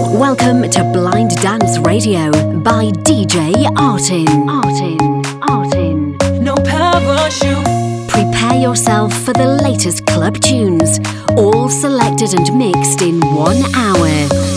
Welcome to Blind Dance Radio by DJ Artin. Artin. Artin. No parachute. Prepare yourself for the latest club tunes, all selected and mixed in one hour.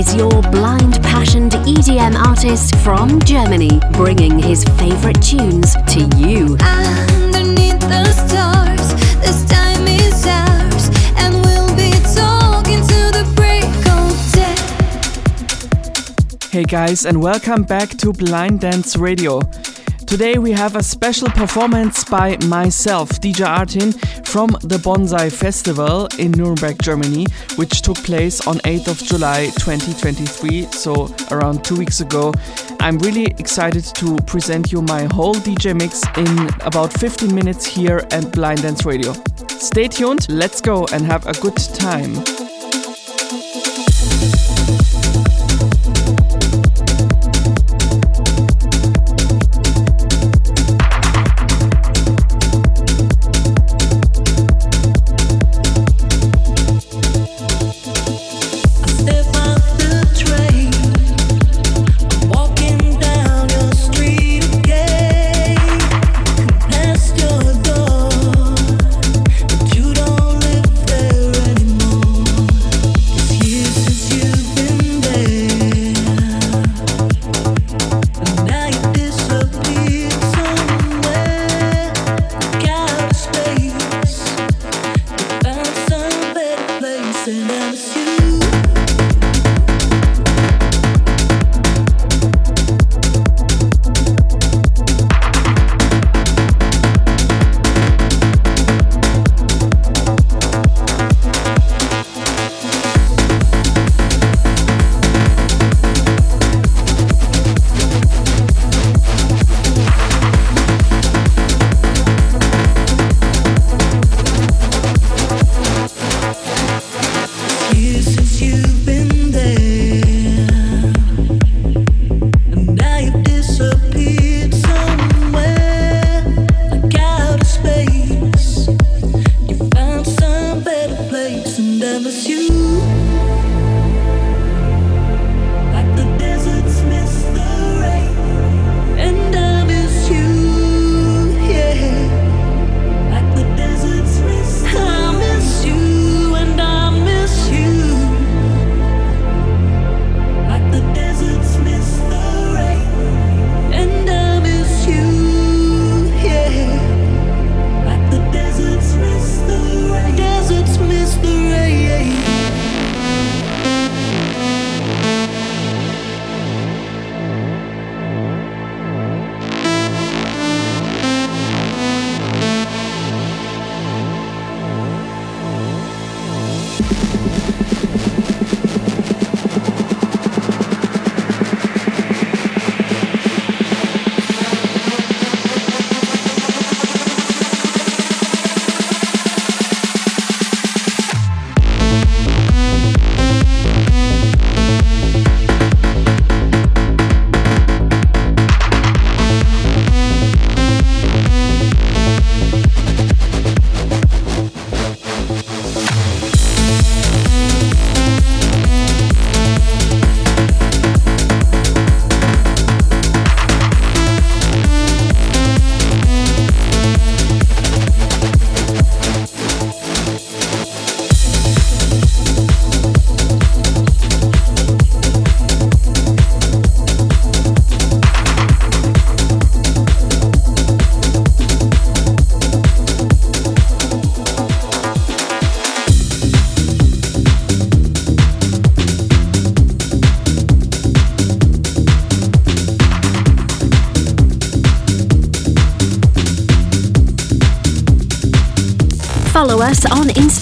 Is your blind passioned EDM artist from Germany, bringing his favorite tunes to you. Underneath the stars, this time is ours, and we'll be talking to the break of day. Hey guys, and welcome back to Blind Dance Radio. Today we have a special performance by myself, DJ Artin, from the Bonsai Festival in Nuremberg, Germany, which took place on 8th of July 2023, so around two weeks ago. I'm really excited to present you my whole DJ mix in about 15 minutes here at Blind Dance Radio. Stay tuned, let's go and have a good time.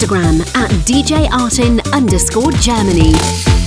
Instagram at djartin underscore Germany.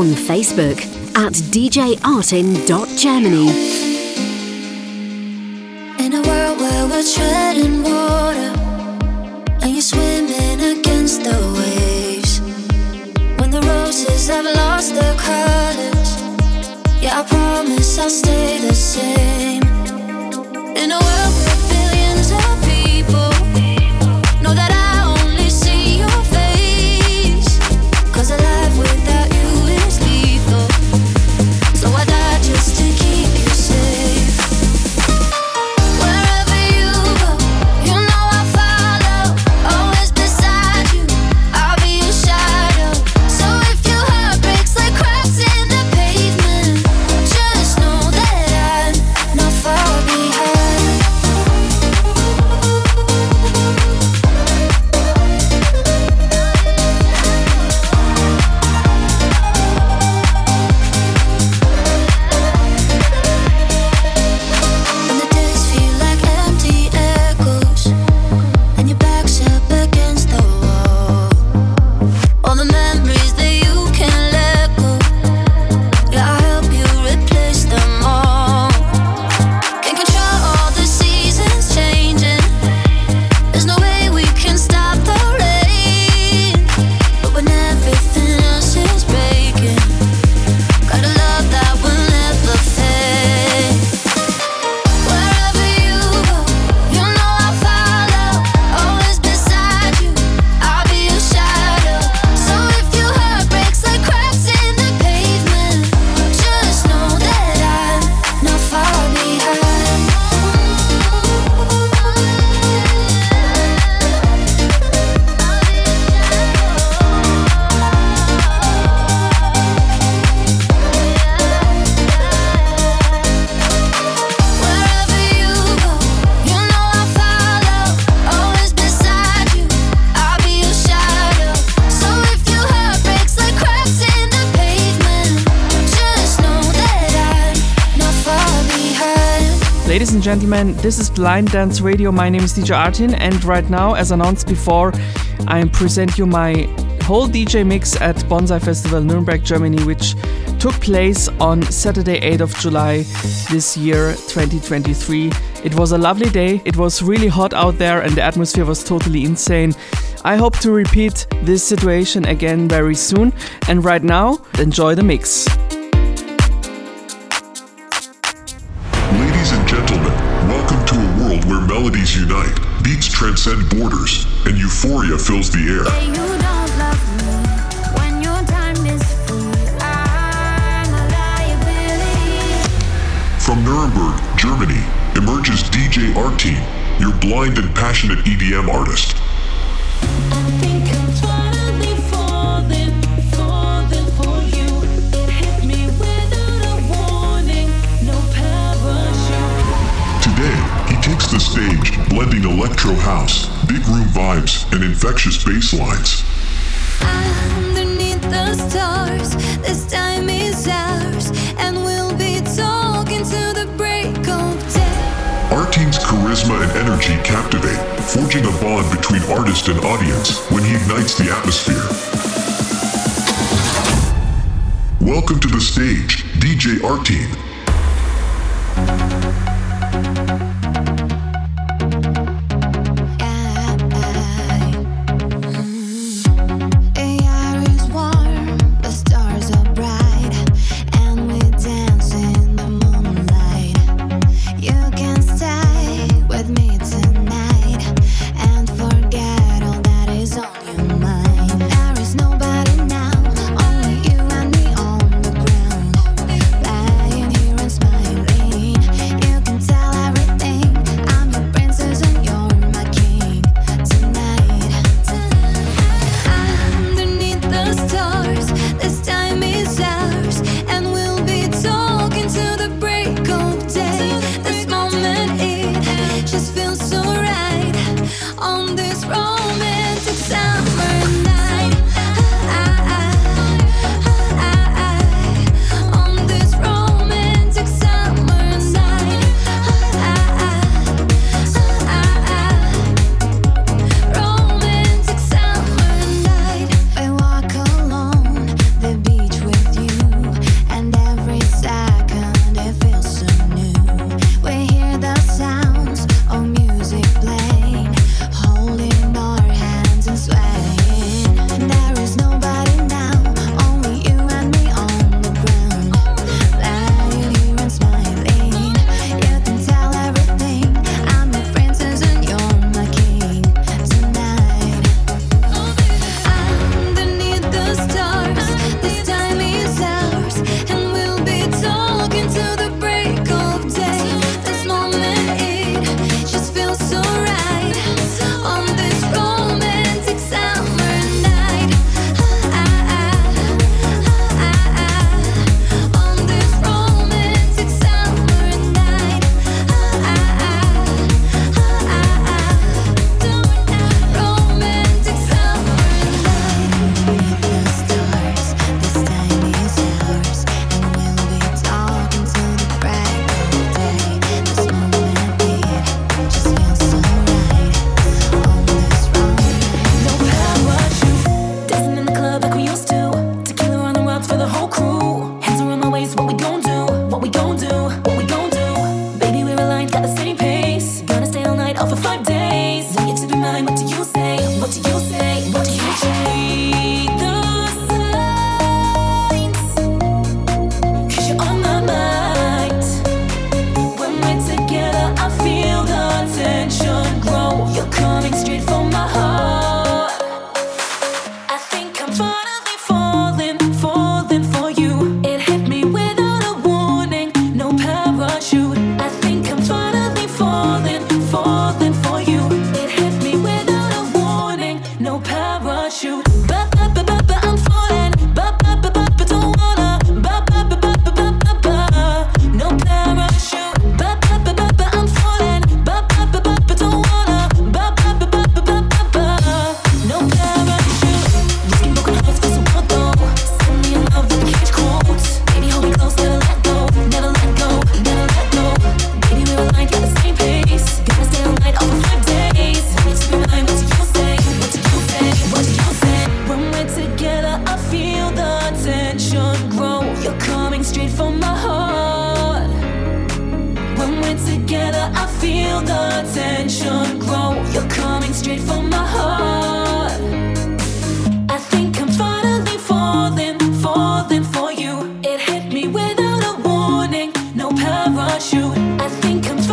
On Facebook at djartin.germany. In a world where we're treading water and you're swimming against the waves, when the roses have lost their colors, yeah, I promise I'll stay the same. And gentlemen, this is Blind Dance Radio. My name is DJ Artin, and right now, as announced before, I present you my whole DJ mix at Bonsai Festival Nuremberg, Germany, which took place on Saturday, 8th of July this year, 2023. It was a lovely day. It was really hot out there, and the atmosphere was totally insane. I hope to repeat this situation again very soon. And right now, enjoy the mix. Transcend borders, and euphoria fills the air. You don't love me when your time is free. I'm a liability. From Nuremberg, Germany, emerges DJ Artine, your blind and passionate EDM artist. think I'm finally falling, falling for you. It hit me without a warning, no parachute. Today, he takes the stage, blending electro house, big room vibes, and infectious bass lines. Underneath the stars, this time is ours, and we'll be talking to the break of day. Artine's charisma and energy captivate, forging a bond between artist and audience when he ignites the atmosphere. Welcome to the stage, DJ Artine. Attention, grow. You're coming straight from my heart. When we're together, I feel the tension grow. You're coming straight from my heart. I think I'm finally falling, falling for you. It hit me without a warning, no parachute. I think I'm.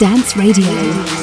Dance Radio.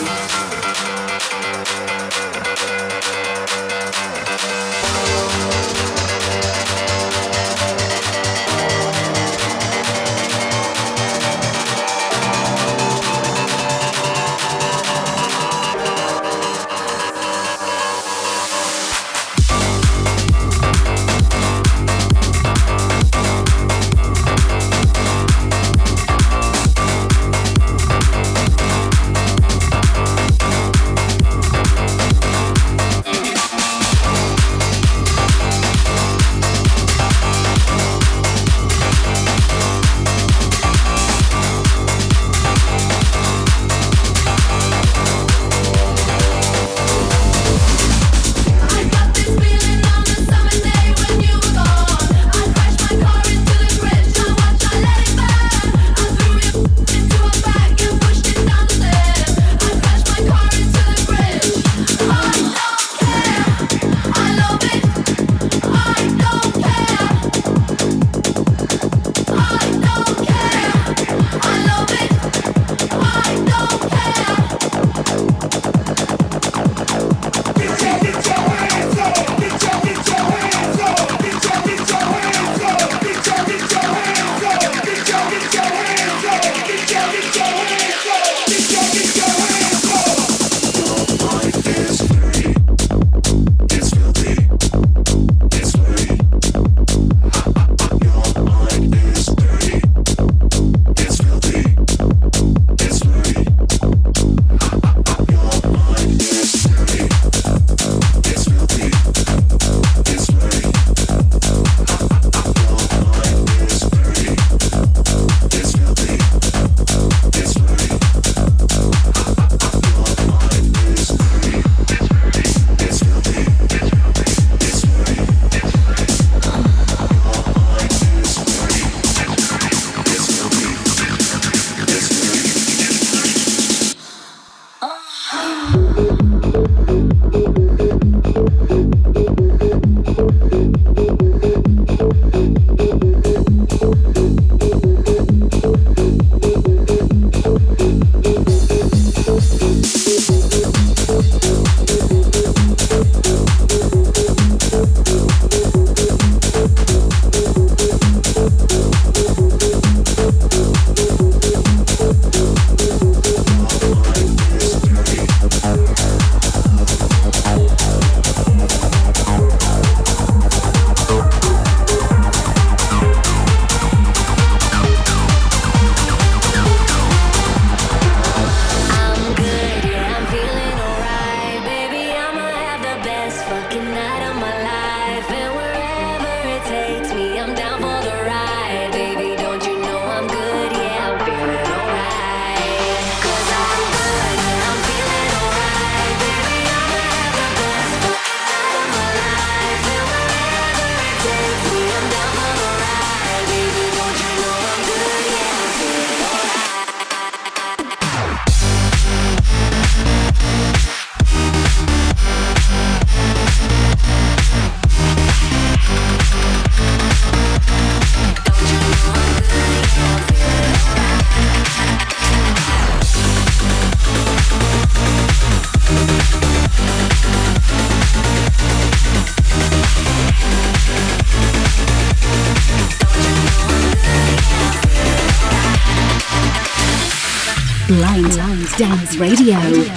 Dance Radio.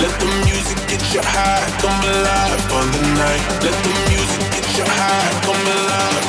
Let the music get you high, come alive on the night. Let the music get you high, come alive.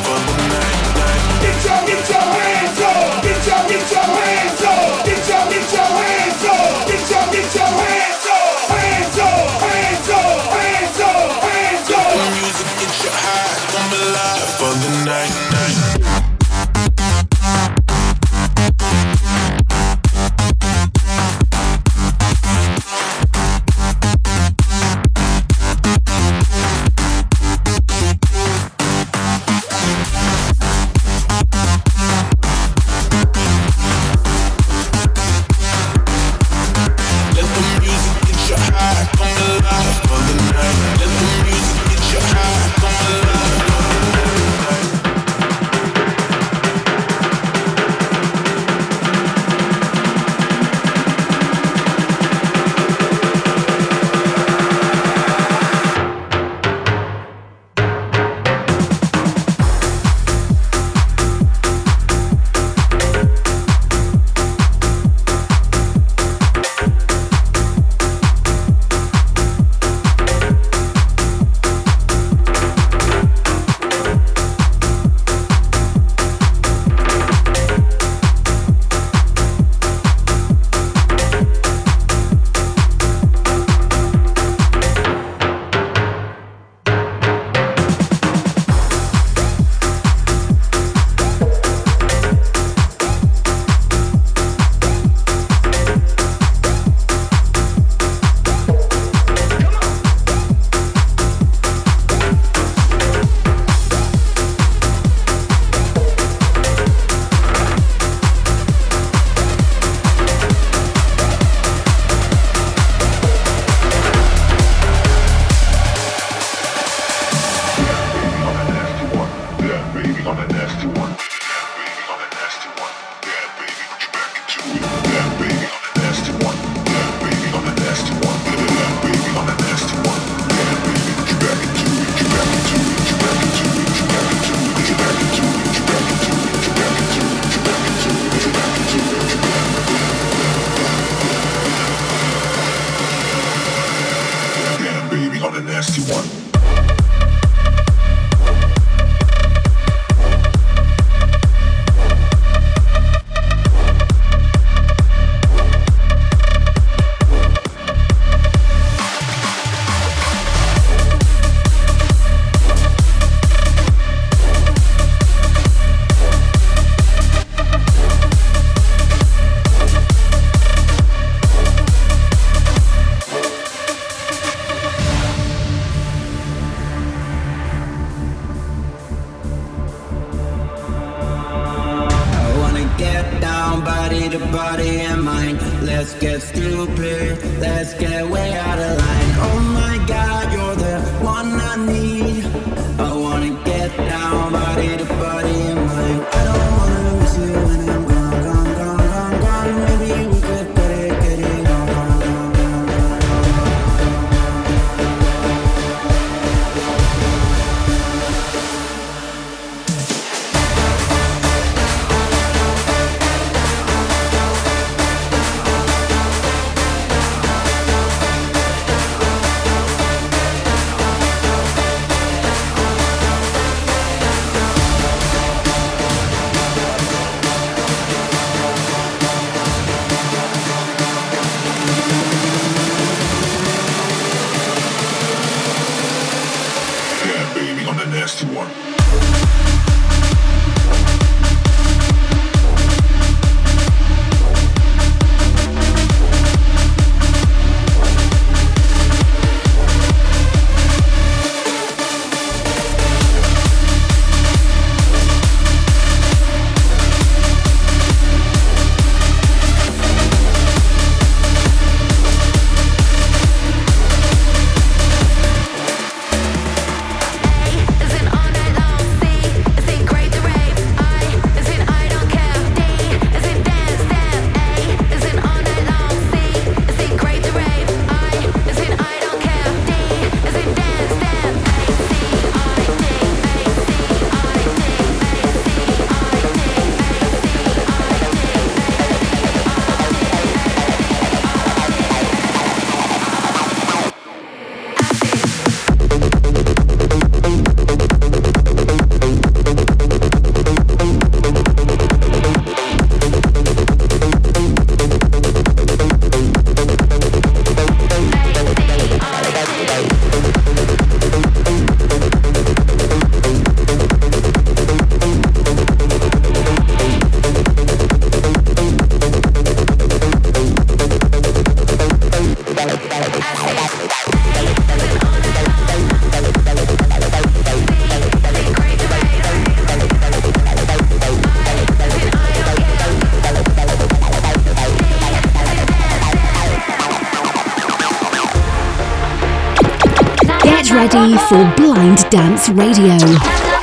For Blind Dance Radio.